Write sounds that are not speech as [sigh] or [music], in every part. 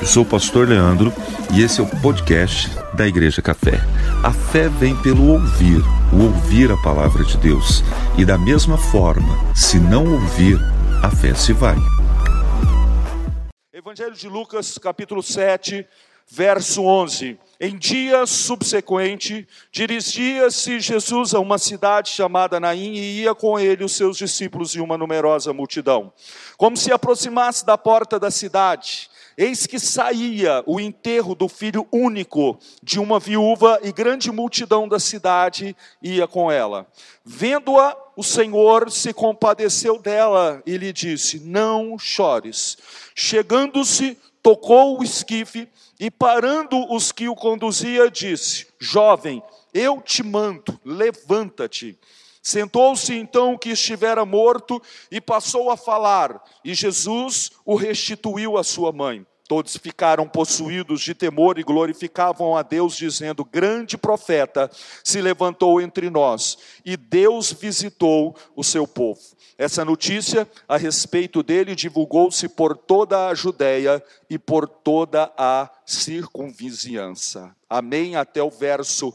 Eu sou o pastor Leandro e esse é o podcast da Igreja Café. A fé vem pelo ouvir, o ouvir a palavra de Deus. E da mesma forma, se não ouvir, a fé se vai. Evangelho de Lucas, capítulo 7, verso 11. Em dia subsequente, dirigia-se Jesus a uma cidade chamada Naim e ia com ele os seus discípulos e uma numerosa multidão. Como se aproximasse da porta da cidade, eis que saía o enterro do filho único de uma viúva e grande multidão da cidade ia com ela. Vendo-a, o Senhor se compadeceu dela e lhe disse: Não chores. Chegando-se, tocou o esquife e parando os que o conduzia, disse: Jovem, eu te mando, levanta-te. Sentou-se então o que estivera morto e passou a falar, e Jesus o restituiu à sua mãe. Todos ficaram possuídos de temor e glorificavam a Deus, dizendo: Grande profeta se levantou entre nós, e Deus visitou o seu povo. Essa notícia a respeito dele divulgou-se por toda a Judéia e por toda a circunvizinhança. Amém? Até o verso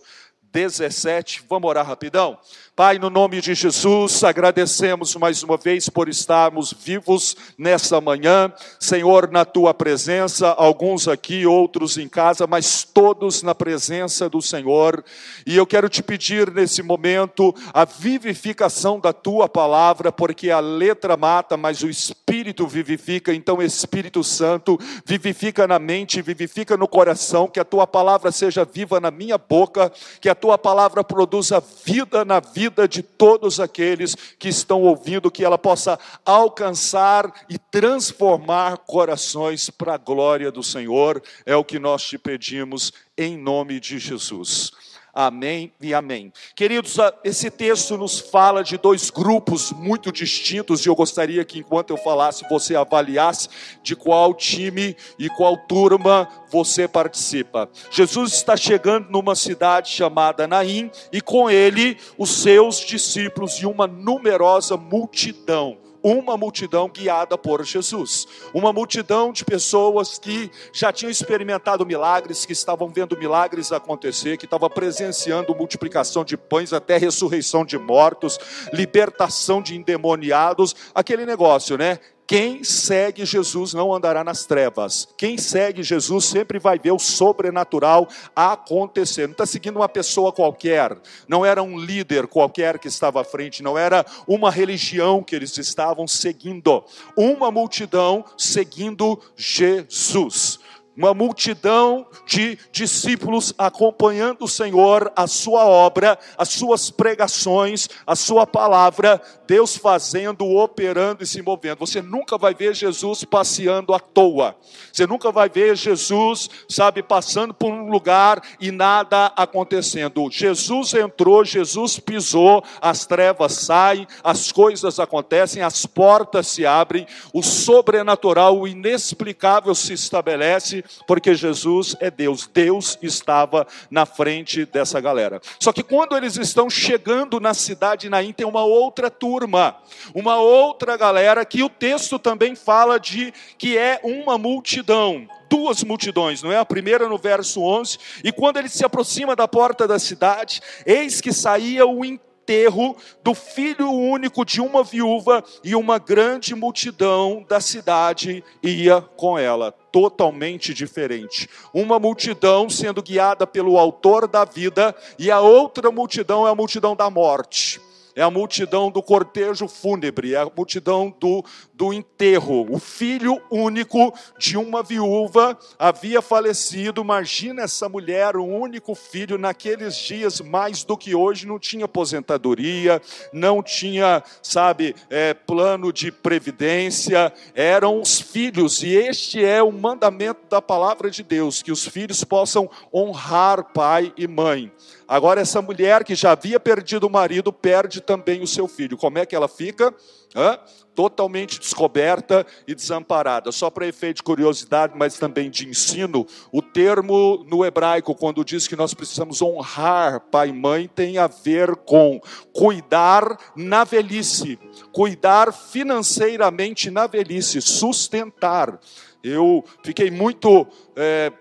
17. Vamos orar rapidão? Pai, no nome de Jesus, agradecemos mais uma vez por estarmos vivos nessa manhã. Senhor, na tua presença, alguns aqui, outros em casa, mas todos na presença do Senhor. E eu quero te pedir nesse momento a vivificação da tua palavra, porque a letra mata, mas o Espírito vivifica. Então, Espírito Santo, vivifica na mente, vivifica no coração, que a tua palavra seja viva na minha boca, que a tua palavra produza vida na vida vida de todos aqueles que estão ouvindo, que ela possa alcançar e transformar corações para a glória do Senhor. É o que nós te pedimos em nome de Jesus. Amém e amém. Queridos, esse texto nos fala de dois grupos muito distintos, e eu gostaria que, enquanto eu falasse, você avaliasse de qual time e qual turma você participa. Jesus está chegando numa cidade chamada Naim, e com ele os seus discípulos e uma numerosa multidão uma multidão guiada por Jesus. Uma multidão de pessoas que já tinham experimentado milagres, que estavam vendo milagres acontecer, que estavam presenciando multiplicação de pães até ressurreição de mortos, libertação de endemoniados, aquele negócio, né? Quem segue Jesus não andará nas trevas. Quem segue Jesus sempre vai ver o sobrenatural acontecer. Não está seguindo uma pessoa qualquer, não era um líder qualquer que estava à frente, não era uma religião que eles estavam seguindo. Uma multidão seguindo Jesus uma multidão de discípulos acompanhando o Senhor, a sua obra, as suas pregações, a sua palavra, Deus fazendo, operando e se movendo. Você nunca vai ver Jesus passeando à toa. Você nunca vai ver Jesus, sabe, passando por um lugar e nada acontecendo. Jesus entrou, Jesus pisou, as trevas saem, as coisas acontecem, as portas se abrem, o sobrenatural, o inexplicável se estabelece porque Jesus é Deus. Deus estava na frente dessa galera. Só que quando eles estão chegando na cidade de Naim, tem uma outra turma, uma outra galera que o texto também fala de que é uma multidão duas multidões, não é? A primeira no verso 11, e quando ele se aproxima da porta da cidade, eis que saía o enterro do filho único de uma viúva e uma grande multidão da cidade ia com ela. Totalmente diferente. Uma multidão sendo guiada pelo autor da vida e a outra multidão é a multidão da morte é a multidão do cortejo fúnebre, é a multidão do, do enterro. O filho único de uma viúva havia falecido. Imagina essa mulher, o único filho, naqueles dias, mais do que hoje, não tinha aposentadoria, não tinha, sabe, é, plano de previdência, eram os filhos, e este é o mandamento da palavra de Deus: que os filhos possam honrar pai e mãe. Agora, essa mulher que já havia perdido o marido, perde também o seu filho. Como é que ela fica? Hã? Totalmente descoberta e desamparada. Só para efeito de curiosidade, mas também de ensino, o termo no hebraico, quando diz que nós precisamos honrar pai e mãe, tem a ver com cuidar na velhice, cuidar financeiramente na velhice, sustentar. Eu fiquei muito. É,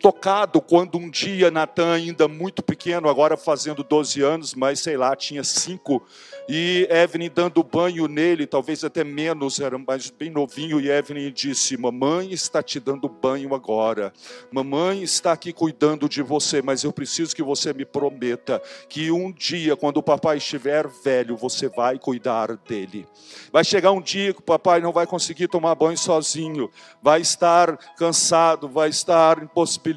tocado quando um dia Natan, ainda muito pequeno, agora fazendo 12 anos, mas sei lá, tinha 5 e Evelyn dando banho nele, talvez até menos, era mais bem novinho, e Evelyn disse: Mamãe está te dando banho agora, mamãe está aqui cuidando de você, mas eu preciso que você me prometa que um dia, quando o papai estiver velho, você vai cuidar dele. Vai chegar um dia que o papai não vai conseguir tomar banho sozinho, vai estar cansado, vai estar impossibilitado,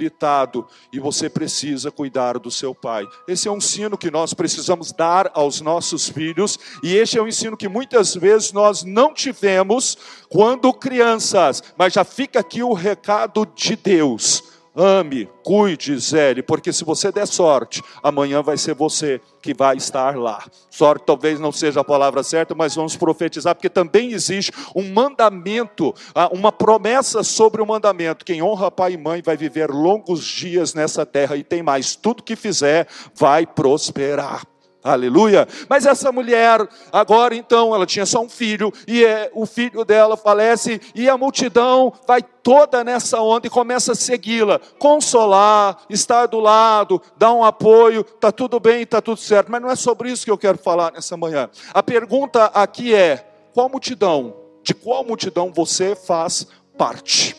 e você precisa cuidar do seu pai. Esse é um sino que nós precisamos dar aos nossos filhos, e este é um ensino que muitas vezes nós não tivemos quando crianças, mas já fica aqui o recado de Deus. Ame, cuide, zele, porque se você der sorte, amanhã vai ser você que vai estar lá. Sorte talvez não seja a palavra certa, mas vamos profetizar, porque também existe um mandamento, ah, uma promessa sobre o mandamento. Quem honra pai e mãe vai viver longos dias nessa terra e tem mais, tudo que fizer vai prosperar. Aleluia. Mas essa mulher, agora então, ela tinha só um filho, e é, o filho dela falece, e a multidão vai toda nessa onda e começa a segui-la, consolar, estar do lado, dar um apoio, está tudo bem, está tudo certo. Mas não é sobre isso que eu quero falar nessa manhã. A pergunta aqui é: qual multidão? De qual multidão você faz parte?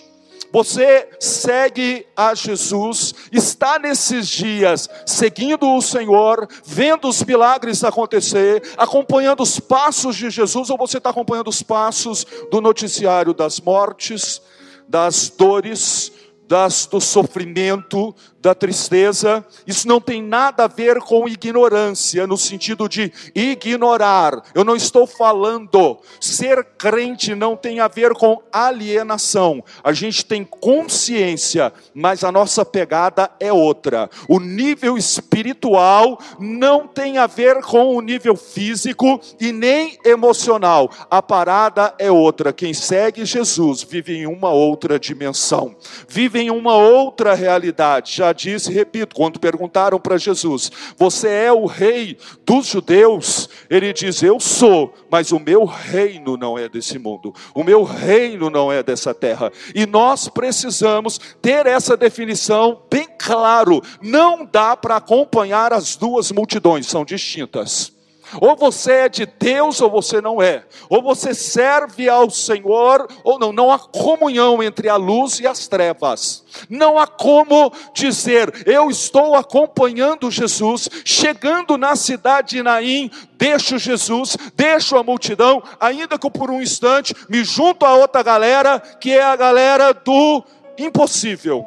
Você segue a Jesus, está nesses dias seguindo o Senhor, vendo os milagres acontecer, acompanhando os passos de Jesus, ou você está acompanhando os passos do noticiário das mortes, das dores, das, do sofrimento, da tristeza, isso não tem nada a ver com ignorância, no sentido de ignorar. Eu não estou falando, ser crente não tem a ver com alienação. A gente tem consciência, mas a nossa pegada é outra. O nível espiritual não tem a ver com o nível físico e nem emocional. A parada é outra. Quem segue Jesus vive em uma outra dimensão, vive em uma outra realidade. Já disse, repito, quando perguntaram para Jesus: Você é o rei dos judeus? Ele diz: Eu sou, mas o meu reino não é desse mundo, o meu reino não é dessa terra. E nós precisamos ter essa definição bem claro. Não dá para acompanhar as duas multidões, são distintas. Ou você é de Deus ou você não é. Ou você serve ao Senhor ou não. Não há comunhão entre a luz e as trevas. Não há como dizer, eu estou acompanhando Jesus, chegando na cidade de Naim, deixo Jesus, deixo a multidão, ainda que por um instante me junto a outra galera, que é a galera do impossível,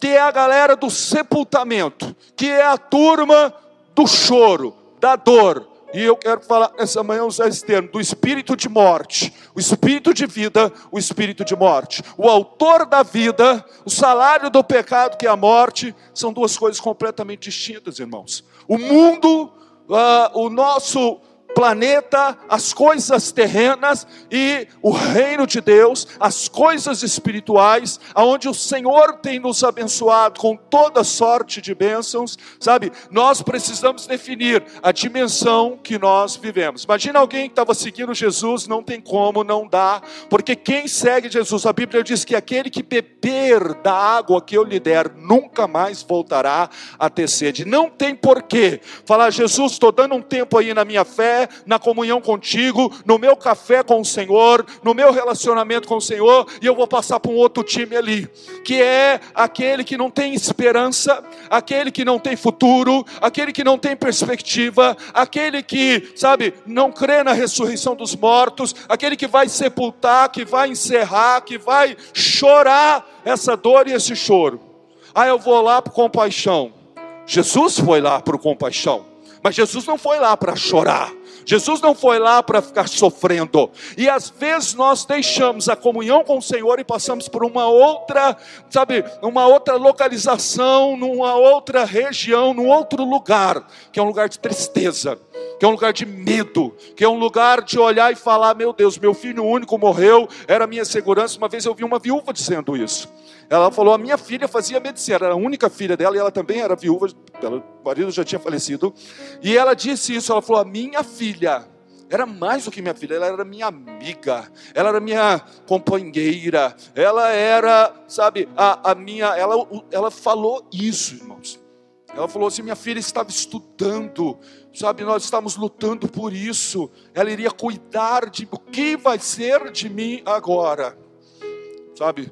que é a galera do sepultamento, que é a turma do choro, da dor, e eu quero falar essa manhã usar esse termo, do espírito de morte, o espírito de vida, o espírito de morte. O autor da vida, o salário do pecado que é a morte, são duas coisas completamente distintas, irmãos. O mundo, uh, o nosso planeta, as coisas terrenas e o reino de Deus, as coisas espirituais, aonde o Senhor tem nos abençoado com toda sorte de bênçãos, sabe? Nós precisamos definir a dimensão que nós vivemos. Imagina alguém que estava seguindo Jesus, não tem como, não dá, porque quem segue Jesus, a Bíblia diz que aquele que beber da água que eu lhe der, nunca mais voltará a ter sede. Não tem porquê falar, Jesus, estou dando um tempo aí na minha fé, na comunhão contigo, no meu café com o Senhor, no meu relacionamento com o Senhor, e eu vou passar para um outro time ali, que é aquele que não tem esperança, aquele que não tem futuro, aquele que não tem perspectiva, aquele que, sabe, não crê na ressurreição dos mortos, aquele que vai sepultar, que vai encerrar, que vai chorar essa dor e esse choro. Ah, eu vou lá para compaixão. Jesus foi lá para compaixão, mas Jesus não foi lá para chorar. Jesus não foi lá para ficar sofrendo. E às vezes nós deixamos a comunhão com o Senhor e passamos por uma outra, sabe, uma outra localização, numa outra região, num outro lugar, que é um lugar de tristeza, que é um lugar de medo, que é um lugar de olhar e falar: meu Deus, meu filho único morreu, era minha segurança. Uma vez eu vi uma viúva dizendo isso. Ela falou: a minha filha fazia medicina, era a única filha dela e ela também era viúva, o marido já tinha falecido. E ela disse isso: ela falou, a minha filha era mais do que minha filha, ela era minha amiga, ela era minha companheira, ela era, sabe, a, a minha. Ela, ela falou isso, irmãos. Ela falou assim: minha filha estava estudando, sabe, nós estamos lutando por isso. Ela iria cuidar de o que vai ser de mim agora, sabe?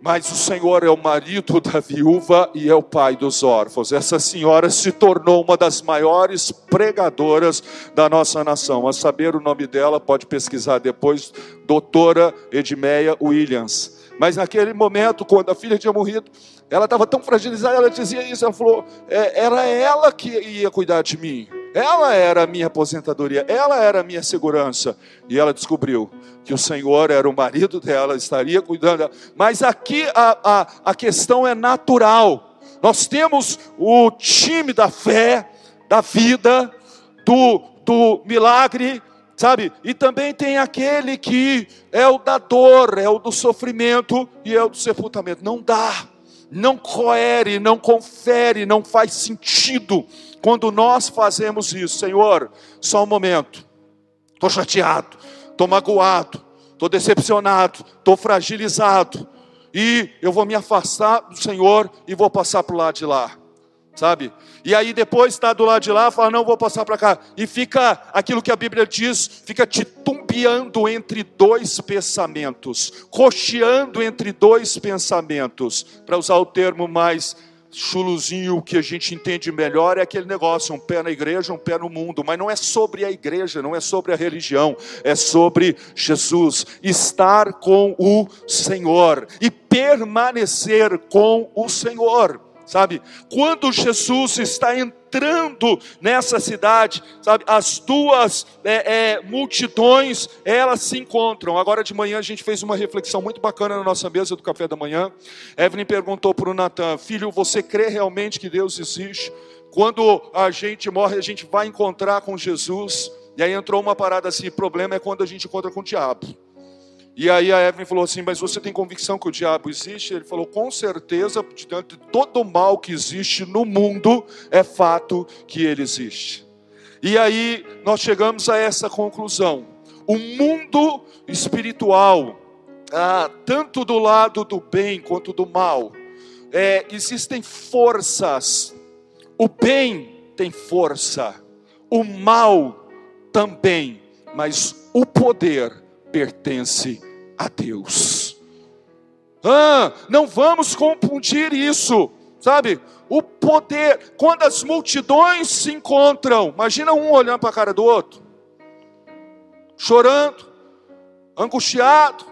Mas o Senhor é o marido da viúva e é o pai dos órfãos. Essa senhora se tornou uma das maiores pregadoras da nossa nação. A saber o nome dela, pode pesquisar depois, doutora Edmeia Williams. Mas naquele momento, quando a filha tinha morrido, ela estava tão fragilizada, ela dizia isso, ela falou, é, era ela que ia cuidar de mim. Ela era a minha aposentadoria, ela era a minha segurança. E ela descobriu que o Senhor era o marido dela, estaria cuidando dela. Mas aqui a, a, a questão é natural. Nós temos o time da fé, da vida, do, do milagre, sabe? E também tem aquele que é o da dor, é o do sofrimento e é o do sepultamento. Não dá, não coere, não confere, não faz sentido quando nós fazemos isso, Senhor, só um momento, estou chateado, estou magoado, estou decepcionado, estou fragilizado, e eu vou me afastar do Senhor e vou passar para o lado de lá, sabe? E aí depois está do lado de lá, fala, não, vou passar para cá, e fica aquilo que a Bíblia diz, fica titubeando entre dois pensamentos, cocheando entre dois pensamentos, para usar o termo mais chuluzinho, o que a gente entende melhor é aquele negócio, um pé na igreja, um pé no mundo, mas não é sobre a igreja, não é sobre a religião, é sobre Jesus, estar com o Senhor e permanecer com o Senhor sabe? Quando Jesus está entrando nessa cidade, sabe? As duas é, é, multidões, elas se encontram. Agora de manhã a gente fez uma reflexão muito bacana na nossa mesa do café da manhã. Evelyn perguntou para o Natan, filho, você crê realmente que Deus existe? Quando a gente morre, a gente vai encontrar com Jesus. E aí entrou uma parada assim, problema é quando a gente encontra com o diabo. E aí a Evelyn falou assim: Mas você tem convicção que o diabo existe? Ele falou: Com certeza, diante de todo o mal que existe no mundo, é fato que ele existe. E aí nós chegamos a essa conclusão: o mundo espiritual, ah, tanto do lado do bem quanto do mal, é, existem forças. O bem tem força, o mal também, mas o poder pertence a Deus. Ah, não vamos confundir isso, sabe? O poder, quando as multidões se encontram, imagina um olhando para a cara do outro, chorando, angustiado,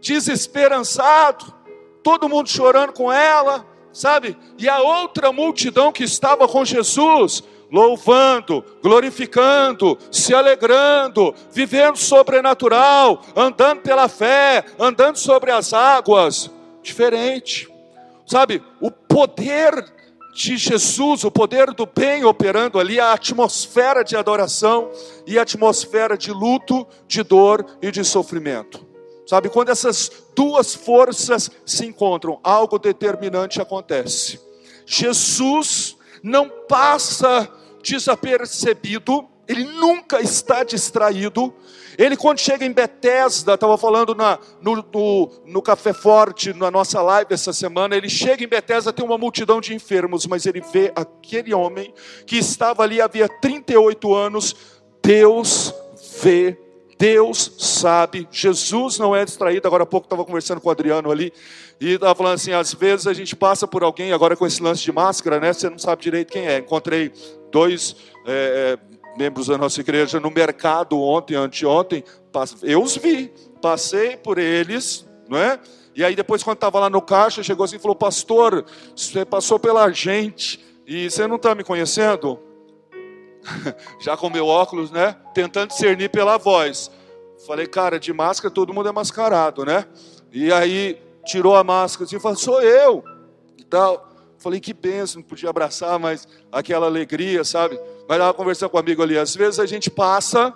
desesperançado, todo mundo chorando com ela, sabe? E a outra multidão que estava com Jesus, louvando, glorificando, se alegrando, vivendo sobrenatural, andando pela fé, andando sobre as águas. Diferente, sabe? O poder de Jesus, o poder do bem operando ali, a atmosfera de adoração e a atmosfera de luto, de dor e de sofrimento. Sabe, quando essas duas forças se encontram, algo determinante acontece. Jesus não passa desapercebido, ele nunca está distraído. Ele, quando chega em Betesda, estava falando na, no, no, no, Café Forte, na nossa live essa semana, ele chega em Betesda, tem uma multidão de enfermos, mas ele vê aquele homem que estava ali havia 38 anos. Deus vê Deus sabe, Jesus não é distraído. Agora há pouco estava conversando com o Adriano ali, e estava falando assim: às vezes a gente passa por alguém, agora com esse lance de máscara, né? Você não sabe direito quem é. Encontrei dois é, é membros da nossa igreja no mercado ontem, anteontem, eu os vi, passei por eles, não é? E aí depois quando estava lá no caixa, chegou assim e falou, pastor, você passou pela gente, e você não está me conhecendo? [laughs] já com meu óculos, né? Tentando discernir pela voz. Falei, cara, de máscara todo mundo é mascarado, né? E aí tirou a máscara assim, falou, sou eu. E tal. Falei, que benção, não podia abraçar, mas aquela alegria, sabe? Mas estava conversando com um amigo ali. Às vezes a gente passa,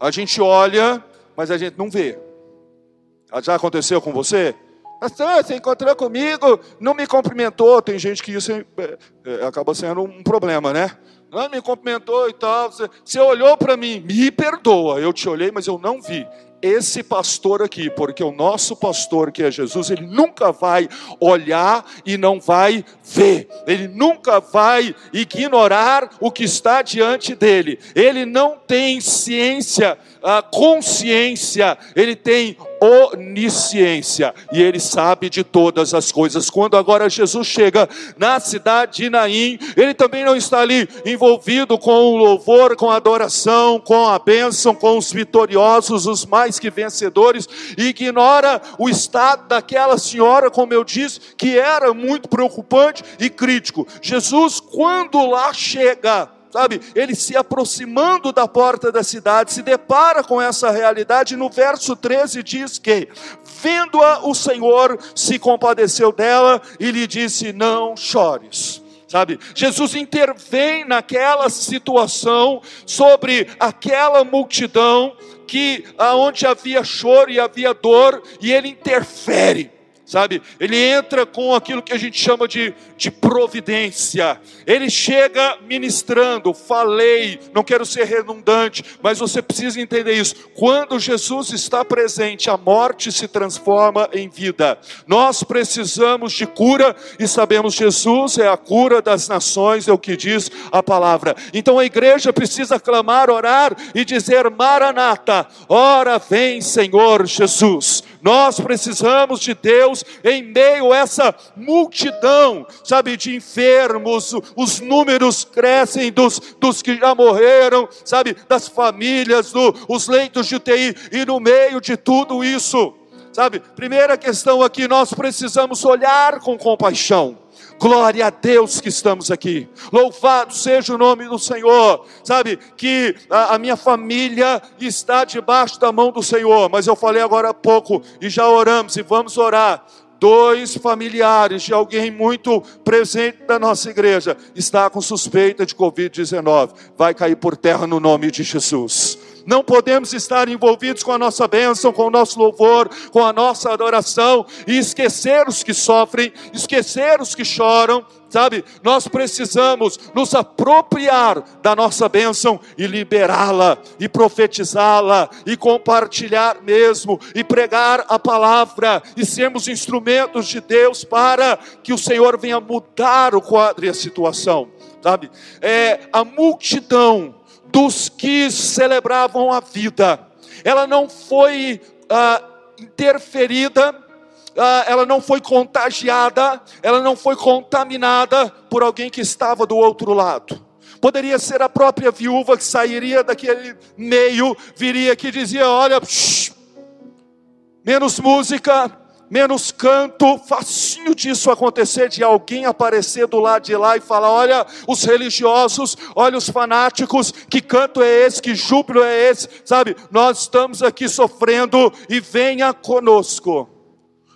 a gente olha, mas a gente não vê. Já aconteceu com você? Pastor, você encontrou comigo, não me cumprimentou. Tem gente que isso é, é, acaba sendo um problema, né? Não me cumprimentou e tal. Você, você olhou para mim, me perdoa. Eu te olhei, mas eu não vi esse pastor aqui, porque o nosso pastor, que é Jesus, ele nunca vai olhar e não vai ver, ele nunca vai ignorar o que está diante dele, ele não tem ciência, a consciência, ele tem onisciência e ele sabe de todas as coisas. Quando agora Jesus chega na cidade de Naim, ele também não está ali envolvido com o louvor, com a adoração, com a bênção, com os vitoriosos, os mais que vencedores, e ignora o estado daquela senhora, como eu disse, que era muito preocupante e crítico. Jesus, quando lá chega, sabe, ele se aproximando da porta da cidade, se depara com essa realidade, no verso 13 diz que, vendo-a, o Senhor se compadeceu dela e lhe disse: Não chores sabe? Jesus intervém naquela situação sobre aquela multidão que aonde havia choro e havia dor e ele interfere sabe? Ele entra com aquilo que a gente chama de, de providência. Ele chega ministrando, falei, não quero ser redundante, mas você precisa entender isso. Quando Jesus está presente, a morte se transforma em vida. Nós precisamos de cura e sabemos Jesus é a cura das nações, é o que diz a palavra. Então a igreja precisa clamar, orar e dizer: Maranata, ora vem, Senhor Jesus. Nós precisamos de Deus em meio a essa multidão, sabe, de enfermos, os números crescem dos, dos que já morreram, sabe, das famílias, do, os leitos de UTI, e no meio de tudo isso, sabe, primeira questão aqui, nós precisamos olhar com compaixão. Glória a Deus que estamos aqui. Louvado seja o nome do Senhor. Sabe que a, a, minha família está debaixo da mão do Senhor. Mas eu falei agora há pouco e já oramos e vamos orar. Dois familiares de alguém muito presente da nossa igreja está com suspeita de Covid-19. Vai cair por terra no nome de Jesus. Não podemos estar envolvidos com a nossa bênção, com o nosso louvor, com a nossa adoração e esquecer os que sofrem, esquecer os que choram, sabe? Nós precisamos nos apropriar da nossa bênção e liberá-la, e profetizá-la, e compartilhar mesmo, e pregar a palavra, e sermos instrumentos de Deus para que o Senhor venha mudar o quadro e a situação, sabe? É a multidão dos que celebravam a vida. Ela não foi ah, interferida, ah, ela não foi contagiada, ela não foi contaminada por alguém que estava do outro lado. Poderia ser a própria viúva que sairia daquele meio, viria aqui e dizia: Olha, shh, menos música, menos canto, facinho disso acontecer, de alguém aparecer do lado de lá e falar: olha, os religiosos, olha os fanáticos, que canto é esse, que júbilo é esse, sabe? Nós estamos aqui sofrendo e venha conosco.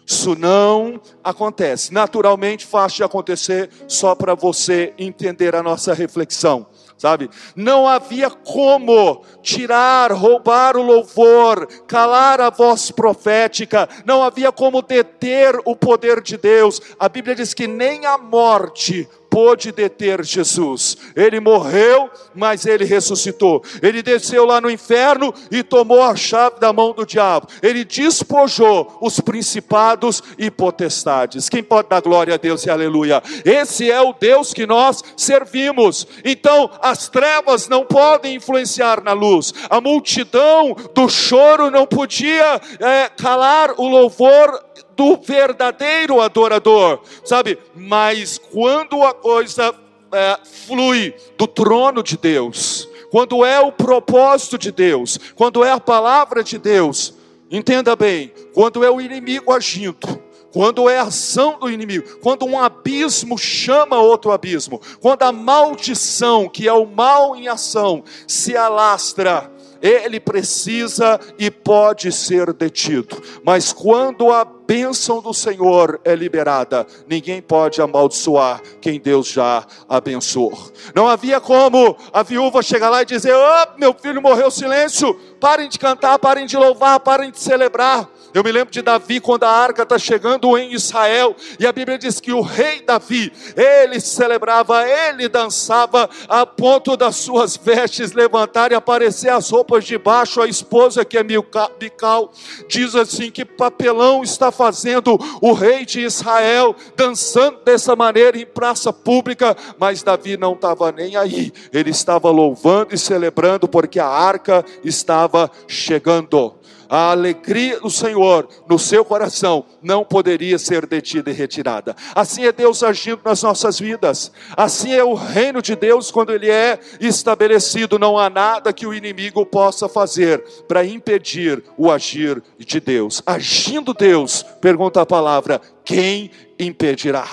Isso não acontece. Naturalmente, fácil de acontecer só para você entender a nossa reflexão sabe? Não havia como tirar, roubar o louvor, calar a voz profética, não havia como deter o poder de Deus. A Bíblia diz que nem a morte pôde deter Jesus. Ele morreu, mas ele ressuscitou. Ele desceu lá no inferno e tomou a chave da mão do diabo. Ele despojou os principados e potestades. Quem pode dar glória a Deus e aleluia? Esse é o Deus que nós servimos. Então, as trevas não podem influenciar na luz. A multidão do choro não podia é, calar o louvor do verdadeiro adorador, sabe? Mas quando a coisa é, flui do trono de Deus, quando é o propósito de Deus, quando é a palavra de Deus, entenda bem, quando é o inimigo agindo, quando é ação do inimigo, quando um abismo chama outro abismo, quando a maldição, que é o mal em ação, se alastra, ele precisa e pode ser detido. Mas quando a bênção do Senhor é liberada, ninguém pode amaldiçoar quem Deus já abençoou. Não havia como a viúva chegar lá e dizer: oh, meu filho morreu, silêncio, parem de cantar, parem de louvar, parem de celebrar. Eu me lembro de Davi quando a arca está chegando em Israel, e a Bíblia diz que o rei Davi, ele celebrava, ele dançava, a ponto das suas vestes levantar e aparecer as roupas de baixo. A esposa, que é Mical, diz assim: que papelão está fazendo o rei de Israel, dançando dessa maneira em praça pública, mas Davi não estava nem aí, ele estava louvando e celebrando, porque a arca estava chegando a alegria do Senhor no seu coração não poderia ser detida e retirada. Assim é Deus agindo nas nossas vidas. Assim é o reino de Deus quando ele é estabelecido. Não há nada que o inimigo possa fazer para impedir o agir de Deus. Agindo Deus, pergunta a palavra: quem impedirá?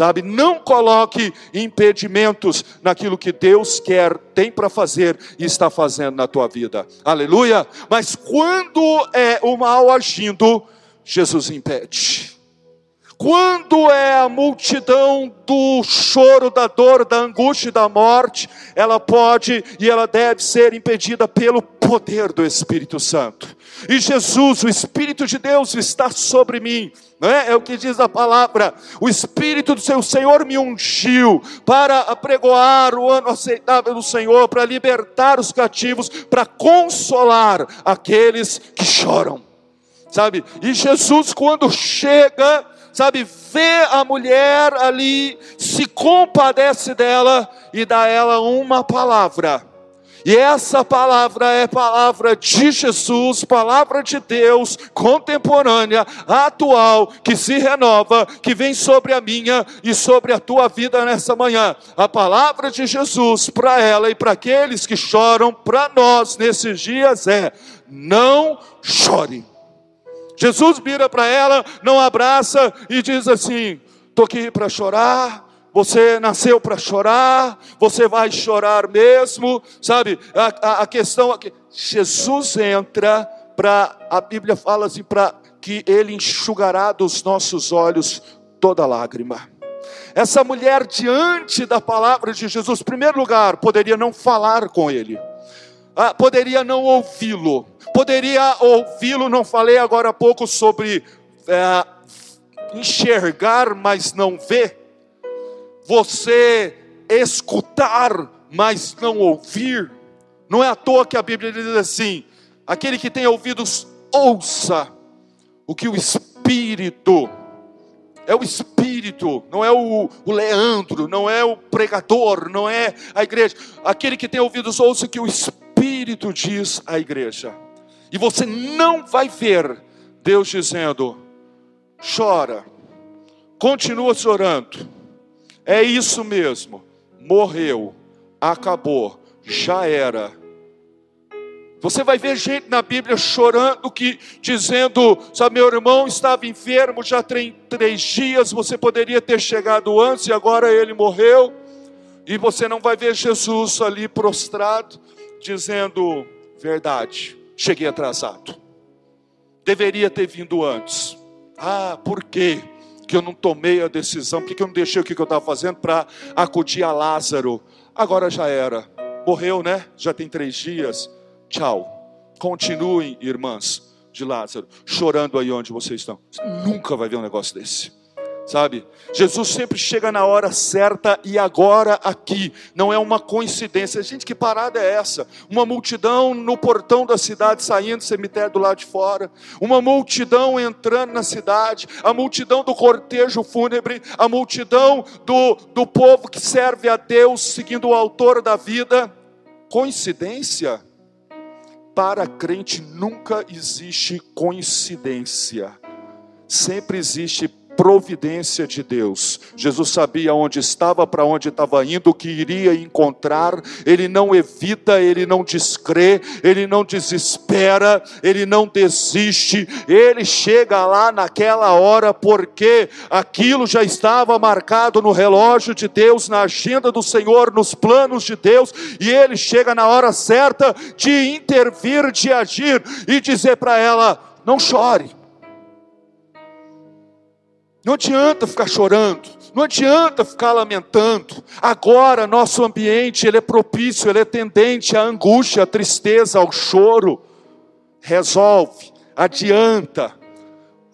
Sabe? Não coloque impedimentos naquilo que Deus quer, tem para fazer e está fazendo na tua vida. Aleluia! Mas quando é o mal agindo, Jesus impede. Quando é a multidão do choro, da dor, da angústia e da morte, ela pode e ela deve ser impedida pelo poder do Espírito Santo. E Jesus, o Espírito de Deus está sobre mim, não é? É o que diz a palavra. O Espírito do seu Senhor me ungiu para apregoar o ano aceitável do Senhor, para libertar os cativos, para consolar aqueles que choram. Sabe? E Jesus quando chega, sabe, vê a mulher ali, se compadece dela e dá a ela uma palavra e essa palavra é palavra de Jesus, palavra de Deus, contemporânea, atual, que se renova, que vem sobre a minha e sobre a tua vida nessa manhã. A palavra de Jesus para ela e para aqueles que choram, para nós nesses dias é: não chore. Jesus vira para ela, não abraça e diz assim: estou aqui para chorar, você nasceu para chorar, você vai chorar mesmo, sabe? A, a, a questão aqui, Jesus entra para, a Bíblia fala assim, para que Ele enxugará dos nossos olhos toda lágrima. Essa mulher, diante da palavra de Jesus, em primeiro lugar, poderia não falar com Ele, ah, poderia não ouvi-lo, poderia ouvi-lo, não falei agora há pouco sobre é, enxergar, mas não ver você escutar, mas não ouvir. Não é à toa que a Bíblia diz assim: aquele que tem ouvidos, ouça o que o Espírito, é o Espírito, não é o, o Leandro, não é o pregador, não é a igreja. Aquele que tem ouvidos, ouça o que o Espírito diz à igreja. E você não vai ver Deus dizendo: chora, continua chorando é isso mesmo. Morreu, acabou, já era. Você vai ver gente na Bíblia chorando, que dizendo, sabe, meu irmão estava enfermo já tem três dias, você poderia ter chegado antes e agora ele morreu. E você não vai ver Jesus ali prostrado, dizendo, verdade, cheguei atrasado. Deveria ter vindo antes. Ah, por quê? que eu não tomei a decisão, porque eu não deixei o que eu estava fazendo para acudir a Lázaro. Agora já era. Morreu, né? Já tem três dias. Tchau. Continuem, irmãs de Lázaro, chorando aí onde vocês estão. Você nunca vai ver um negócio desse sabe? Jesus sempre chega na hora certa e agora aqui, não é uma coincidência. Gente, que parada é essa? Uma multidão no portão da cidade saindo do cemitério do lado de fora, uma multidão entrando na cidade, a multidão do cortejo fúnebre, a multidão do, do povo que serve a Deus, seguindo o autor da vida. Coincidência? Para crente nunca existe coincidência, sempre existe providência de Deus. Jesus sabia onde estava, para onde estava indo, o que iria encontrar. Ele não evita, ele não descrê, ele não desespera, ele não desiste. Ele chega lá naquela hora porque aquilo já estava marcado no relógio de Deus, na agenda do Senhor, nos planos de Deus, e ele chega na hora certa de intervir, de agir e dizer para ela: não chore. Não adianta ficar chorando, não adianta ficar lamentando. Agora nosso ambiente ele é propício, ele é tendente à angústia, à tristeza, ao choro. Resolve, adianta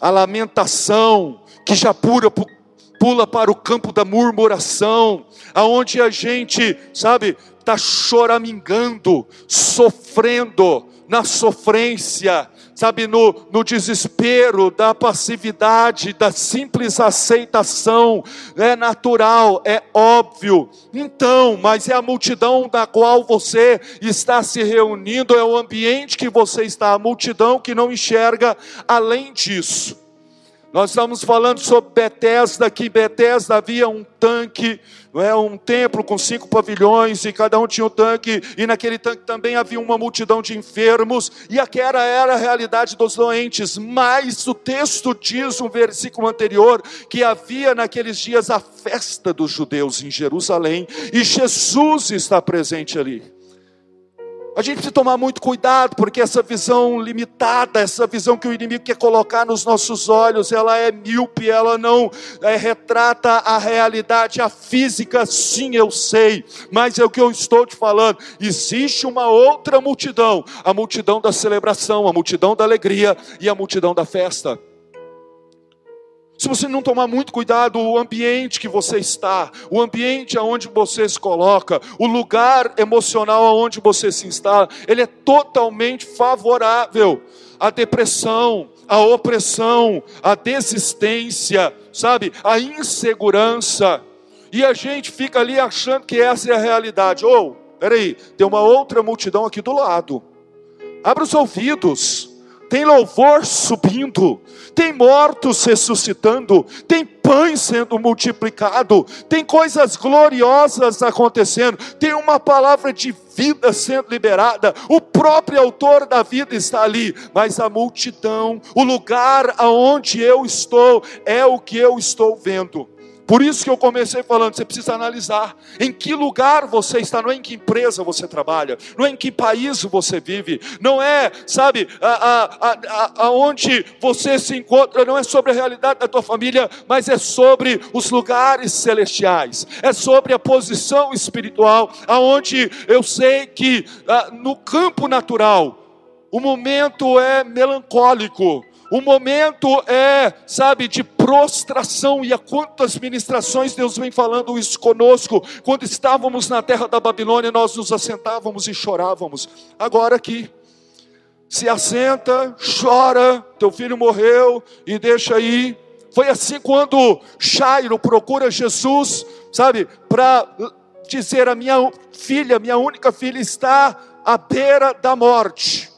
a lamentação que já pura, pula para o campo da murmuração, aonde a gente, sabe, está choramingando, sofrendo na sofrência, sabe, no, no desespero, da passividade, da simples aceitação, é natural, é óbvio. Então, mas é a multidão da qual você está se reunindo, é o ambiente que você está, a multidão que não enxerga além disso. Nós estamos falando sobre Betesda, que Betesda havia um tanque, é, um templo com cinco pavilhões, e cada um tinha um tanque, e naquele tanque também havia uma multidão de enfermos, e aquela era a realidade dos doentes, mas o texto diz, um versículo anterior, que havia naqueles dias a festa dos judeus em Jerusalém, e Jesus está presente ali. A gente precisa tomar muito cuidado, porque essa visão limitada, essa visão que o inimigo quer colocar nos nossos olhos, ela é míope, ela não é, retrata a realidade, a física, sim, eu sei, mas é o que eu estou te falando. Existe uma outra multidão, a multidão da celebração, a multidão da alegria e a multidão da festa. Se você não tomar muito cuidado, o ambiente que você está, o ambiente aonde você se coloca, o lugar emocional aonde você se instala, ele é totalmente favorável à depressão, à opressão, à desistência, sabe, à insegurança. E a gente fica ali achando que essa é a realidade. Ou, oh, peraí, tem uma outra multidão aqui do lado. Abra os ouvidos tem louvor subindo, tem mortos ressuscitando, tem pães sendo multiplicado, tem coisas gloriosas acontecendo, tem uma palavra de vida sendo liberada, o próprio autor da vida está ali, mas a multidão, o lugar aonde eu estou, é o que eu estou vendo. Por isso que eu comecei falando, você precisa analisar em que lugar você está, não é em que empresa você trabalha, não é em que país você vive, não é, sabe, aonde você se encontra, não é sobre a realidade da tua família, mas é sobre os lugares celestiais, é sobre a posição espiritual, aonde eu sei que ah, no campo natural o momento é melancólico, o momento é, sabe, de prostração. E há quantas ministrações Deus vem falando isso conosco. Quando estávamos na terra da Babilônia, nós nos assentávamos e chorávamos. Agora aqui, se assenta, chora, teu filho morreu e deixa aí. Foi assim quando Jairo procura Jesus, sabe, para dizer: a minha filha, minha única filha, está à beira da morte.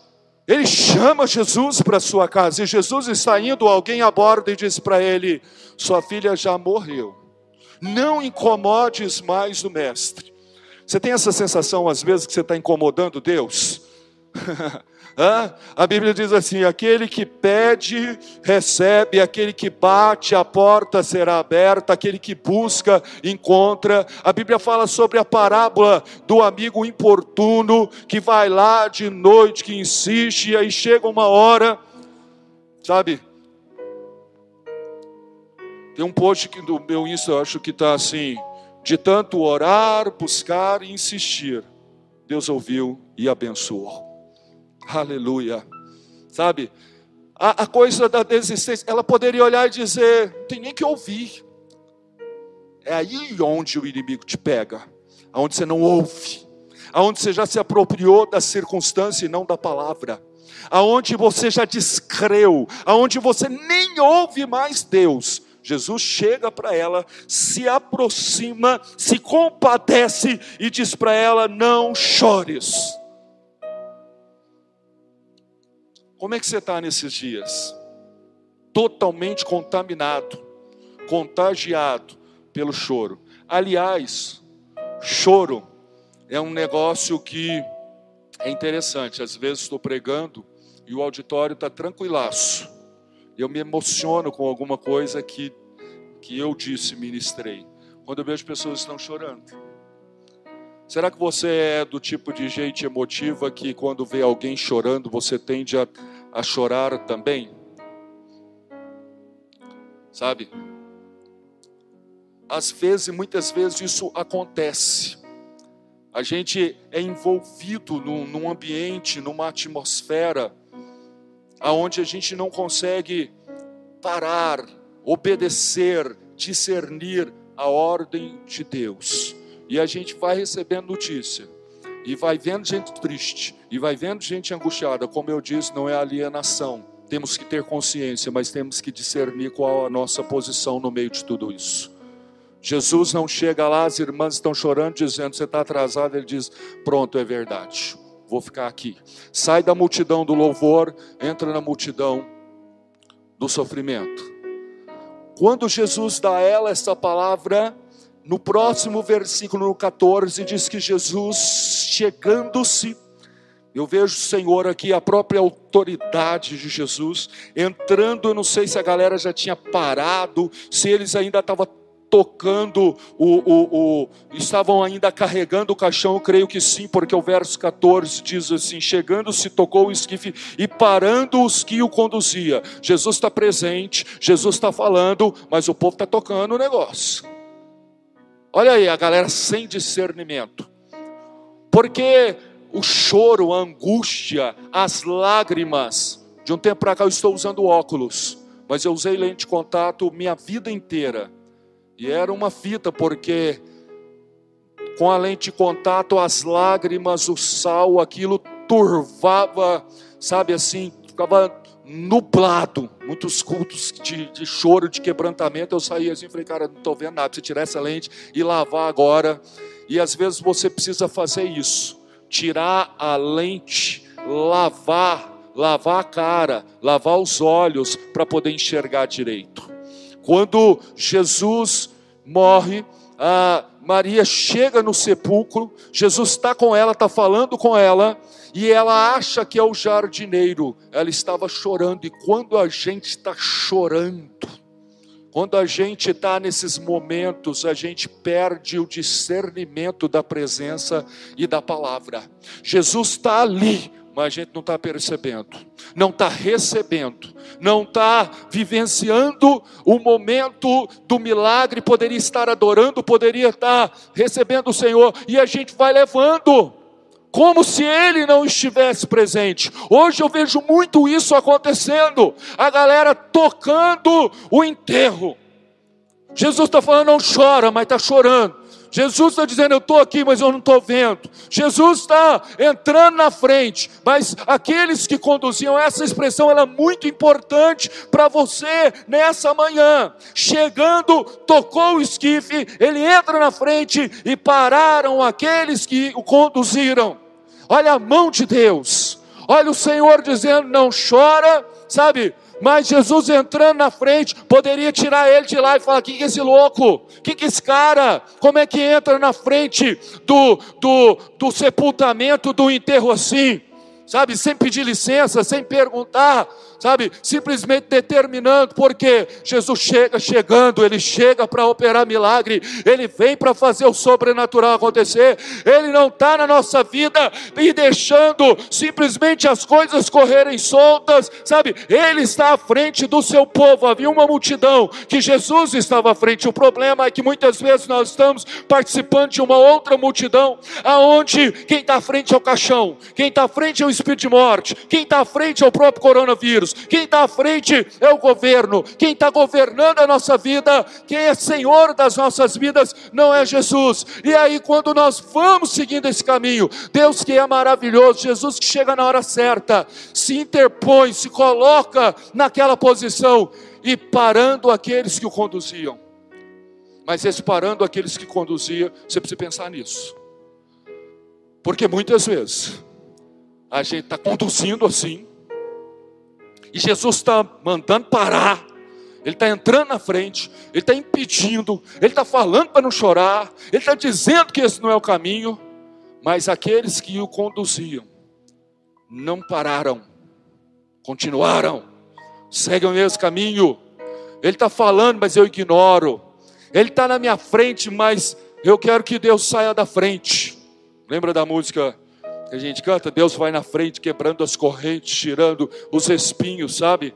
Ele chama Jesus para sua casa e Jesus está indo, alguém aborda e diz para ele: Sua filha já morreu. Não incomodes mais o mestre. Você tem essa sensação às vezes que você está incomodando Deus? [laughs] A Bíblia diz assim: aquele que pede, recebe, aquele que bate, a porta será aberta, aquele que busca, encontra. A Bíblia fala sobre a parábola do amigo importuno que vai lá de noite, que insiste, e aí chega uma hora, sabe? Tem um post do meu Insta, eu acho que está assim: de tanto orar, buscar e insistir, Deus ouviu e abençoou. Aleluia. Sabe? A, a, coisa da desistência, ela poderia olhar e dizer: não tem nem que ouvir. É aí onde o inimigo te pega, aonde você não ouve, aonde você já se apropriou da circunstância e não da palavra, aonde você já descreu, aonde você nem ouve mais Deus. Jesus chega para ela, se aproxima, se compadece e diz para ela: não chores. Como é que você está nesses dias? Totalmente contaminado, contagiado pelo choro. Aliás, choro é um negócio que é interessante. Às vezes estou pregando e o auditório está tranquilaço. Eu me emociono com alguma coisa que, que eu disse, ministrei. Quando eu vejo pessoas que estão chorando. Será que você é do tipo de gente emotiva que quando vê alguém chorando, você tende a, a chorar também? Sabe? Às vezes, muitas vezes isso acontece. A gente é envolvido num, num ambiente, numa atmosfera, aonde a gente não consegue parar, obedecer, discernir a ordem de Deus. E a gente vai recebendo notícia, e vai vendo gente triste, e vai vendo gente angustiada. Como eu disse, não é alienação. Temos que ter consciência, mas temos que discernir qual a nossa posição no meio de tudo isso. Jesus não chega lá, as irmãs estão chorando, dizendo: Você está atrasado. Ele diz: Pronto, é verdade, vou ficar aqui. Sai da multidão do louvor, entra na multidão do sofrimento. Quando Jesus dá a ela essa palavra, no próximo versículo, no 14, diz que Jesus, chegando-se, eu vejo o Senhor aqui, a própria autoridade de Jesus, entrando. Eu não sei se a galera já tinha parado, se eles ainda estavam tocando, o, o, o, estavam ainda carregando o caixão, eu creio que sim, porque o verso 14 diz assim: chegando-se, tocou o esquife e parando os que o conduzia. Jesus está presente, Jesus está falando, mas o povo está tocando o negócio. Olha aí, a galera sem discernimento, porque o choro, a angústia, as lágrimas, de um tempo para cá eu estou usando óculos, mas eu usei lente de contato minha vida inteira. E era uma fita, porque com a lente de contato, as lágrimas, o sal, aquilo turvava, sabe assim, ficava nublado. Muitos cultos de, de choro, de quebrantamento. Eu saía assim, falei, cara, não estou vendo nada. Precisa tirar essa lente e lavar agora. E às vezes você precisa fazer isso: tirar a lente, lavar, lavar a cara, lavar os olhos para poder enxergar direito. Quando Jesus morre, a Maria chega no sepulcro, Jesus está com ela, está falando com ela, e ela acha que é o jardineiro. Ela estava chorando, e quando a gente está chorando, quando a gente está nesses momentos, a gente perde o discernimento da presença e da palavra. Jesus está ali, mas a gente não está percebendo, não está recebendo, não está vivenciando o momento do milagre, poderia estar adorando, poderia estar recebendo o Senhor, e a gente vai levando, como se Ele não estivesse presente. Hoje eu vejo muito isso acontecendo, a galera tocando o enterro. Jesus está falando, não chora, mas está chorando. Jesus está dizendo: Eu estou aqui, mas eu não estou vendo. Jesus está entrando na frente, mas aqueles que conduziam, essa expressão ela é muito importante para você nessa manhã. Chegando, tocou o esquife, ele entra na frente e pararam aqueles que o conduziram. Olha a mão de Deus, olha o Senhor dizendo: Não chora, sabe? Mas Jesus entrando na frente, poderia tirar ele de lá e falar: que, que é esse louco? Que que é esse cara? Como é que entra na frente do, do, do sepultamento, do enterro assim? Sabe, sem pedir licença, sem perguntar sabe, simplesmente determinando, porque Jesus chega chegando, ele chega para operar milagre, ele vem para fazer o sobrenatural acontecer, ele não está na nossa vida e deixando simplesmente as coisas correrem soltas, sabe, ele está à frente do seu povo. Havia uma multidão que Jesus estava à frente. O problema é que muitas vezes nós estamos participando de uma outra multidão, aonde quem está à frente é o caixão, quem está à frente é o espírito de morte, quem está à frente é o próprio coronavírus quem está à frente é o governo, quem está governando a nossa vida, quem é senhor das nossas vidas, não é Jesus. E aí, quando nós vamos seguindo esse caminho, Deus que é maravilhoso, Jesus que chega na hora certa, se interpõe, se coloca naquela posição e parando aqueles que o conduziam. Mas esse parando aqueles que conduzia, você precisa pensar nisso. Porque muitas vezes a gente está conduzindo assim, e Jesus está mandando parar. Ele está entrando na frente, ele está impedindo, ele está falando para não chorar, ele está dizendo que esse não é o caminho, mas aqueles que o conduziam não pararam, continuaram, seguem o mesmo caminho. Ele está falando, mas eu ignoro. Ele está na minha frente, mas eu quero que Deus saia da frente. Lembra da música a gente canta? Deus vai na frente, quebrando as correntes, tirando os espinhos, sabe?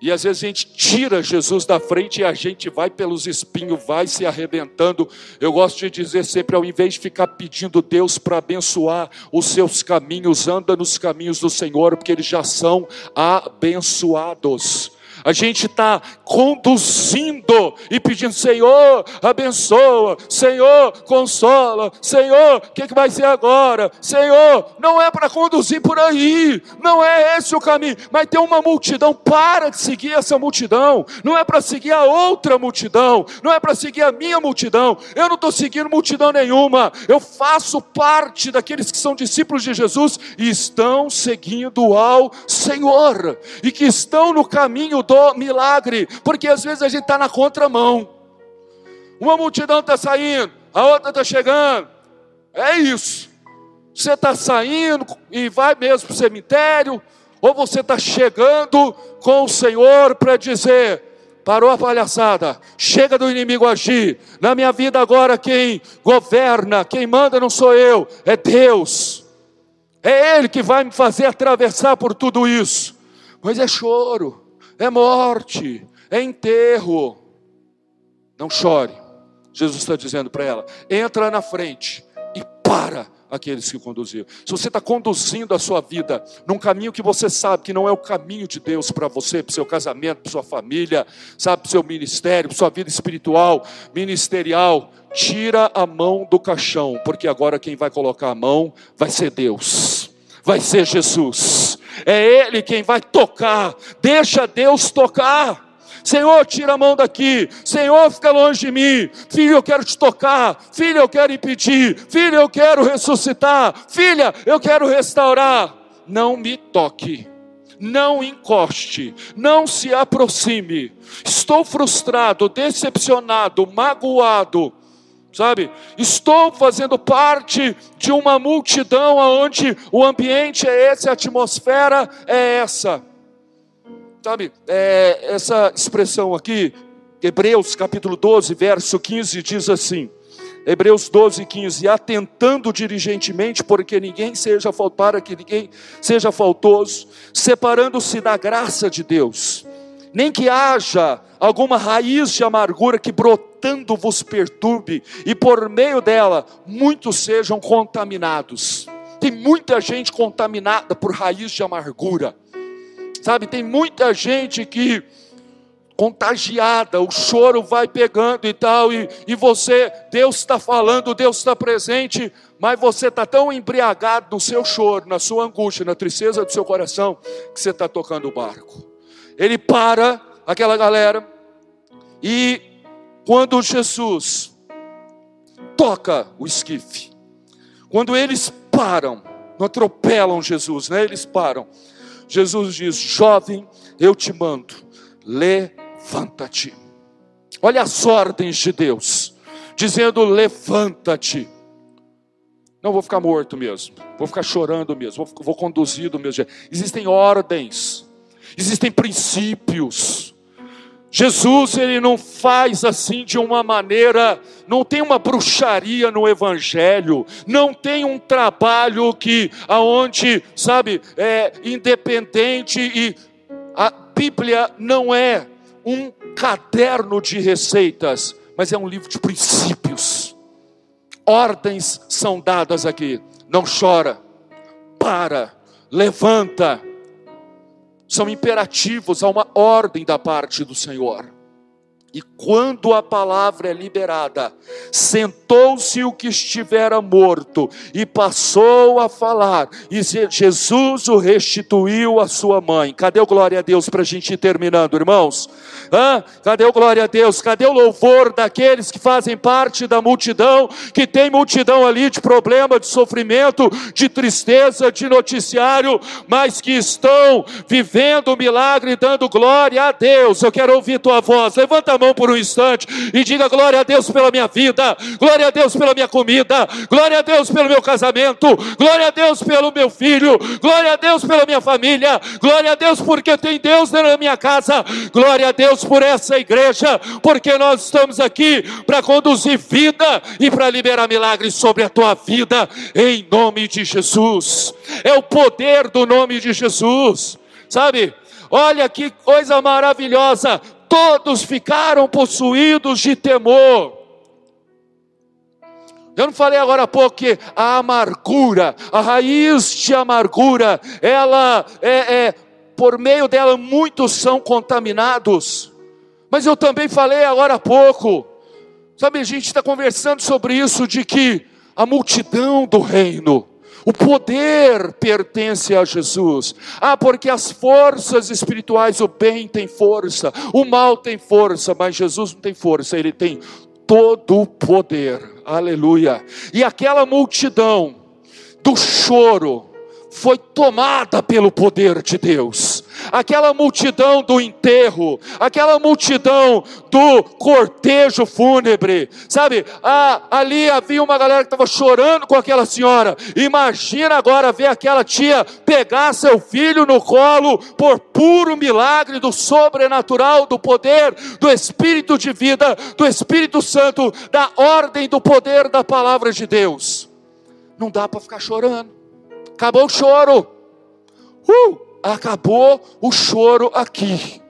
E às vezes a gente tira Jesus da frente e a gente vai pelos espinhos, vai se arrebentando. Eu gosto de dizer sempre, ao invés de ficar pedindo Deus para abençoar os seus caminhos, anda nos caminhos do Senhor, porque eles já são abençoados a gente está conduzindo e pedindo: Senhor, abençoa, Senhor, consola, Senhor, o que, que vai ser agora? Senhor, não é para conduzir por aí, não é esse o caminho, mas tem uma multidão, para de seguir essa multidão, não é para seguir a outra multidão, não é para seguir a minha multidão, eu não estou seguindo multidão nenhuma, eu faço parte daqueles que são discípulos de Jesus e estão seguindo ao Senhor, e que estão no caminho milagre, porque às vezes a gente está na contramão. Uma multidão está saindo, a outra está chegando. É isso. Você está saindo e vai mesmo para o cemitério, ou você está chegando com o Senhor para dizer: parou a palhaçada, chega do inimigo agir. Na minha vida agora, quem governa, quem manda não sou eu, é Deus. É Ele que vai me fazer atravessar por tudo isso. Mas é choro, é morte, é enterro. Não chore. Jesus está dizendo para ela: entra na frente e para aqueles que conduziram. Se você está conduzindo a sua vida num caminho que você sabe que não é o caminho de Deus para você, para o seu casamento, para sua família, sabe, para o seu ministério, para sua vida espiritual, ministerial, tira a mão do caixão, porque agora quem vai colocar a mão vai ser Deus, vai ser Jesus é Ele quem vai tocar, deixa Deus tocar. Senhor, tira a mão daqui. Senhor, fica longe de mim. Filho, eu quero te tocar. Filho, eu quero impedir. Filho, eu quero ressuscitar. Filha, eu quero restaurar. Não me toque. Não encoste. Não se aproxime. Estou frustrado, decepcionado, magoado sabe? Estou fazendo parte de uma multidão onde o ambiente é esse, a atmosfera é essa. Sabe, é, essa expressão aqui, Hebreus capítulo 12, verso 15, diz assim: Hebreus 12, 15, atentando diligentemente, porque ninguém seja para que ninguém seja faltoso, separando-se da graça de Deus, nem que haja alguma raiz de amargura que brotando vos perturbe, e por meio dela muitos sejam contaminados. Tem muita gente contaminada por raiz de amargura, sabe? Tem muita gente que contagiada, o choro vai pegando e tal, e, e você, Deus está falando, Deus está presente, mas você está tão embriagado no seu choro, na sua angústia, na tristeza do seu coração, que você está tocando o barco. Ele para aquela galera. E quando Jesus toca o esquife, quando eles param, não atropelam Jesus, né? Eles param. Jesus diz: Jovem, eu te mando, levanta-te. Olha as ordens de Deus, dizendo: Levanta-te. Não vou ficar morto mesmo, vou ficar chorando mesmo, vou, vou conduzir do mesmo. Existem ordens, existem princípios. Jesus ele não faz assim de uma maneira, não tem uma bruxaria no evangelho, não tem um trabalho que aonde, sabe, é independente e a Bíblia não é um caderno de receitas, mas é um livro de princípios. Ordens são dadas aqui. Não chora, para, levanta, são imperativos, há uma ordem da parte do Senhor. E quando a palavra é liberada, sentou-se o que estivera morto e passou a falar, e Jesus o restituiu à sua mãe. Cadê o glória a Deus para a gente ir terminando, irmãos? Hã? Cadê o glória a Deus? Cadê o louvor daqueles que fazem parte da multidão, que tem multidão ali de problema, de sofrimento, de tristeza, de noticiário, mas que estão vivendo o milagre, dando glória a Deus? Eu quero ouvir tua voz. Levanta mão por um instante e diga glória a Deus pela minha vida, glória a Deus pela minha comida, glória a Deus pelo meu casamento, glória a Deus pelo meu filho, glória a Deus pela minha família, glória a Deus porque tem Deus na minha casa, glória a Deus por essa igreja, porque nós estamos aqui para conduzir vida e para liberar milagres sobre a tua vida, em nome de Jesus. É o poder do nome de Jesus, sabe? Olha que coisa maravilhosa todos ficaram possuídos de temor. Eu não falei agora há pouco que a amargura, a raiz de amargura, ela é, é por meio dela muitos são contaminados. Mas eu também falei agora há pouco, sabe, a gente está conversando sobre isso, de que a multidão do reino, o poder pertence a Jesus. Ah, porque as forças espirituais, o bem tem força, o mal tem força, mas Jesus não tem força, ele tem todo o poder. Aleluia. E aquela multidão do choro foi tomada pelo poder de Deus aquela multidão do enterro, aquela multidão do cortejo fúnebre, sabe? Ah, ali havia uma galera que estava chorando com aquela senhora. Imagina agora ver aquela tia pegar seu filho no colo por puro milagre do sobrenatural, do poder, do Espírito de vida, do Espírito Santo, da ordem do poder da palavra de Deus. Não dá para ficar chorando. Acabou o choro. Uh! Acabou o choro aqui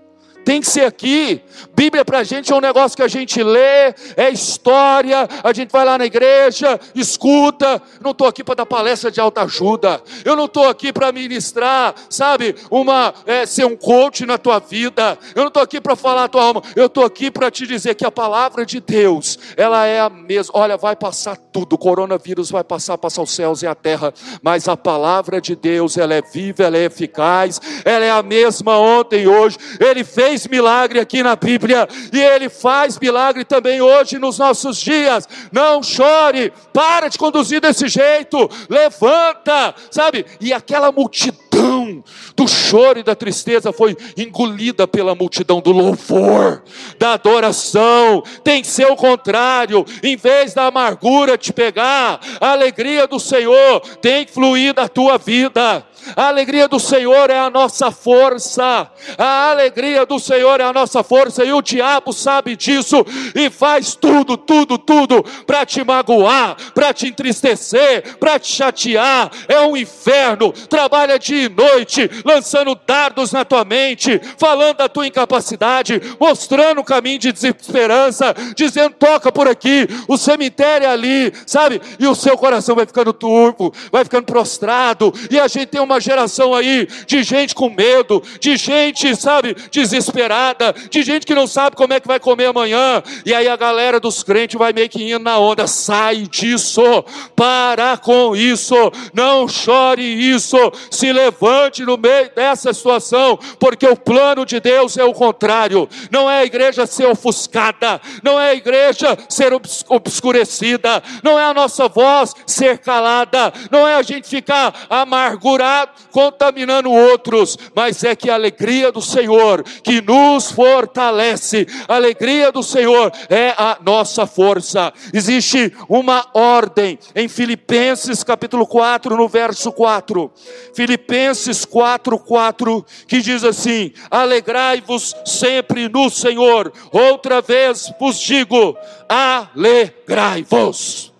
tem que ser aqui. Bíblia para a gente é um negócio que a gente lê, é história, a gente vai lá na igreja, escuta. Não estou aqui para dar palestra de alta ajuda, eu não estou aqui para ministrar, sabe, uma, é, ser um coach na tua vida, eu não estou aqui para falar a tua alma, eu estou aqui para te dizer que a palavra de Deus, ela é a mesma. Olha, vai passar tudo, o coronavírus vai passar, passar os céus e a terra, mas a palavra de Deus, ela é viva, ela é eficaz, ela é a mesma ontem e hoje. Ele fez fez milagre aqui na Bíblia e Ele faz milagre também hoje nos nossos dias. Não chore, para de conduzir desse jeito, levanta, sabe? E aquela multidão do choro e da tristeza foi engolida pela multidão do louvor, da adoração. Tem que ser o contrário, em vez da amargura te pegar, a alegria do Senhor tem que fluir da tua vida. A alegria do Senhor é a nossa força. A alegria do Senhor é a nossa força. E o diabo sabe disso e faz tudo, tudo, tudo para te magoar, para te entristecer, para te chatear. É um inferno. Trabalha dia e noite, lançando dardos na tua mente, falando da tua incapacidade, mostrando o caminho de desesperança, dizendo: toca por aqui, o cemitério é ali, sabe? E o seu coração vai ficando turvo, vai ficando prostrado. E a gente tem uma geração aí de gente com medo, de gente, sabe, desesperada, de gente que não sabe como é que vai comer amanhã. E aí a galera dos crentes vai meio que indo na onda. Sai disso, para com isso, não chore isso, se levante no meio dessa situação, porque o plano de Deus é o contrário. Não é a igreja ser ofuscada, não é a igreja ser obscurecida, não é a nossa voz ser calada, não é a gente ficar amargurado contaminando outros, mas é que a alegria do Senhor que nos fortalece, a alegria do Senhor é a nossa força. Existe uma ordem em Filipenses capítulo 4, no verso 4. Filipenses 4, 4, que diz assim: Alegrai-vos sempre no Senhor. Outra vez vos digo: alegrai-vos.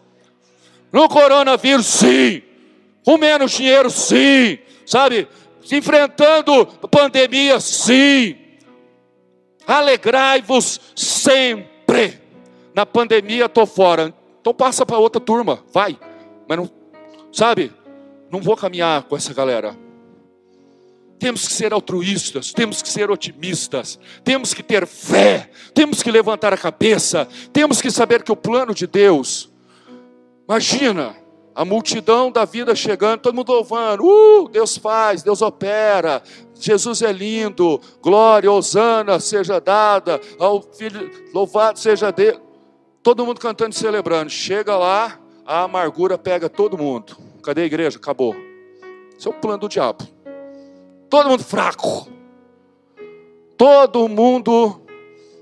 No coronavírus, sim com menos dinheiro, sim, sabe? Enfrentando pandemia, sim. Alegrai-vos sempre. Na pandemia estou fora, então passa para outra turma, vai. Mas não, sabe? Não vou caminhar com essa galera. temos que ser altruístas, temos que ser otimistas, temos que ter fé, temos que levantar a cabeça, temos que saber que o plano de Deus, imagina, a multidão da vida chegando, todo mundo louvando, uh, Deus faz, Deus opera, Jesus é lindo, glória, Osana seja dada, ao Filho, louvado seja Deus, todo mundo cantando e celebrando, chega lá, a amargura pega todo mundo, cadê a igreja? Acabou, esse é o plano do diabo, todo mundo fraco, todo mundo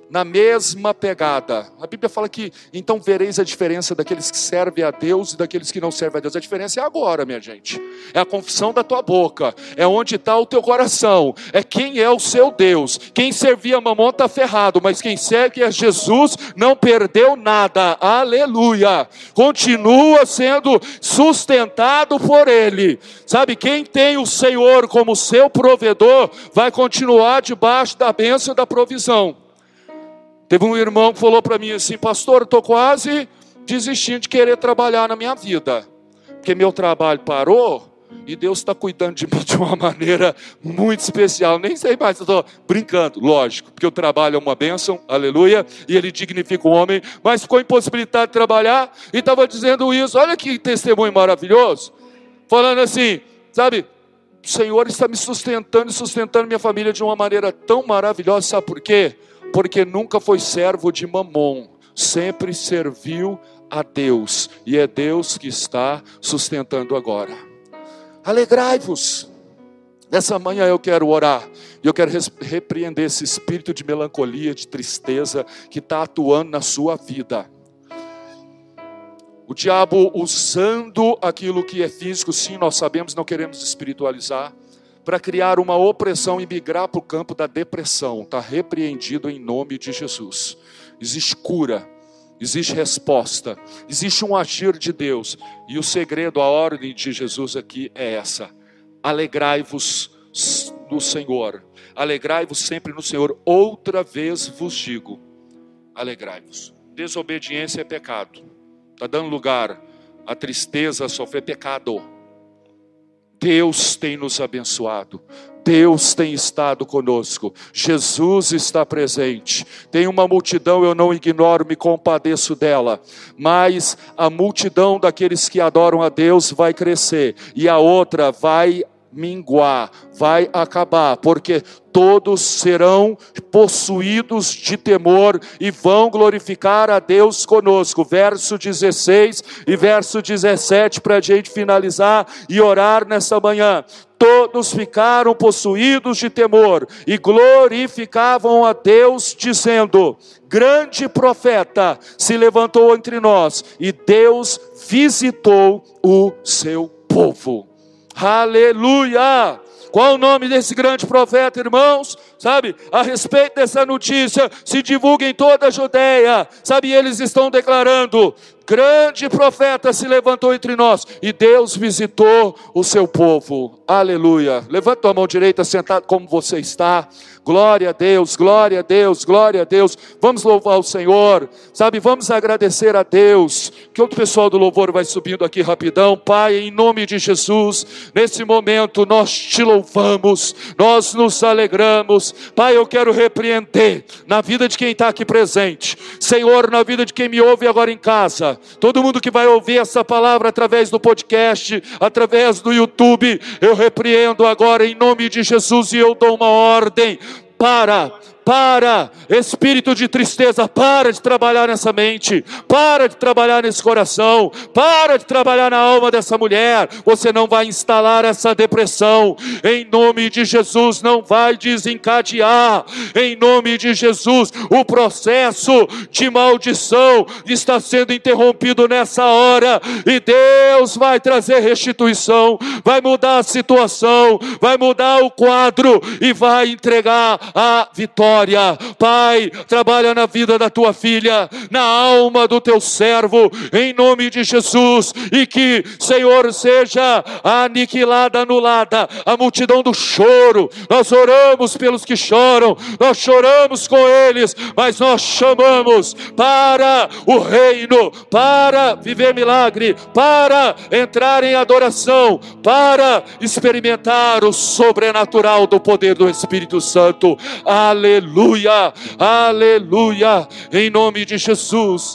na mesma pegada. A Bíblia fala que então vereis a diferença daqueles que servem a Deus e daqueles que não servem a Deus. A diferença é agora, minha gente. É a confissão da tua boca, é onde está o teu coração, é quem é o seu Deus. Quem servia mamão está ferrado, mas quem segue a Jesus não perdeu nada. Aleluia! Continua sendo sustentado por Ele. Sabe, quem tem o Senhor como seu provedor vai continuar debaixo da bênção e da provisão. Teve um irmão que falou para mim assim, pastor, estou quase desistindo de querer trabalhar na minha vida, porque meu trabalho parou e Deus está cuidando de mim de uma maneira muito especial. Nem sei mais, estou brincando, lógico, porque o trabalho é uma bênção, aleluia, e ele dignifica o homem, mas ficou impossibilitado de trabalhar e estava dizendo isso. Olha que testemunho maravilhoso, falando assim, sabe, o Senhor está me sustentando e sustentando minha família de uma maneira tão maravilhosa, sabe por quê? Porque nunca foi servo de mamon, sempre serviu a Deus, e é Deus que está sustentando agora. Alegrai-vos. Nessa manhã eu quero orar, e eu quero repreender esse espírito de melancolia, de tristeza que está atuando na sua vida. O diabo usando aquilo que é físico, sim, nós sabemos, não queremos espiritualizar para criar uma opressão e migrar para o campo da depressão. Está repreendido em nome de Jesus. Existe cura, existe resposta, existe um agir de Deus. E o segredo, a ordem de Jesus aqui é essa: alegrai-vos no Senhor, alegrai-vos sempre no Senhor. Outra vez vos digo: alegrai-vos. Desobediência é pecado, está dando lugar à tristeza, a sofrer pecado Deus tem nos abençoado. Deus tem estado conosco, Jesus está presente. Tem uma multidão, eu não ignoro, me compadeço dela, mas a multidão daqueles que adoram a Deus vai crescer, e a outra vai minguar, vai acabar, porque todos serão possuídos de temor e vão glorificar a Deus conosco. Verso 16 e verso 17 para a gente finalizar e orar nessa manhã. Todos ficaram possuídos de temor e glorificavam a Deus, dizendo: Grande profeta se levantou entre nós e Deus visitou o seu povo. Aleluia! Qual o nome desse grande profeta, irmãos? Sabe, a respeito dessa notícia, se divulga em toda a Judéia. Sabe, eles estão declarando: grande profeta se levantou entre nós e Deus visitou o seu povo. Aleluia. Levanta a mão direita, sentado como você está. Glória a Deus, glória a Deus, glória a Deus. Vamos louvar o Senhor, sabe? Vamos agradecer a Deus. Que o pessoal do louvor vai subindo aqui rapidão. Pai, em nome de Jesus, nesse momento nós te louvamos, nós nos alegramos. Pai, eu quero repreender na vida de quem está aqui presente, Senhor, na vida de quem me ouve agora em casa, todo mundo que vai ouvir essa palavra através do podcast, através do YouTube, eu repreendo agora em nome de Jesus e eu dou uma ordem para para, espírito de tristeza, para de trabalhar nessa mente, para de trabalhar nesse coração, para de trabalhar na alma dessa mulher. Você não vai instalar essa depressão, em nome de Jesus, não vai desencadear, em nome de Jesus, o processo de maldição está sendo interrompido nessa hora, e Deus vai trazer restituição, vai mudar a situação, vai mudar o quadro e vai entregar a vitória vitória. Pai, trabalha na vida da tua filha, na alma do teu servo, em nome de Jesus, e que, Senhor, seja aniquilada, anulada a multidão do choro. Nós oramos pelos que choram, nós choramos com eles, mas nós chamamos para o reino, para viver milagre, para entrar em adoração, para experimentar o sobrenatural do poder do Espírito Santo. Aleluia, aleluia, em nome de Jesus.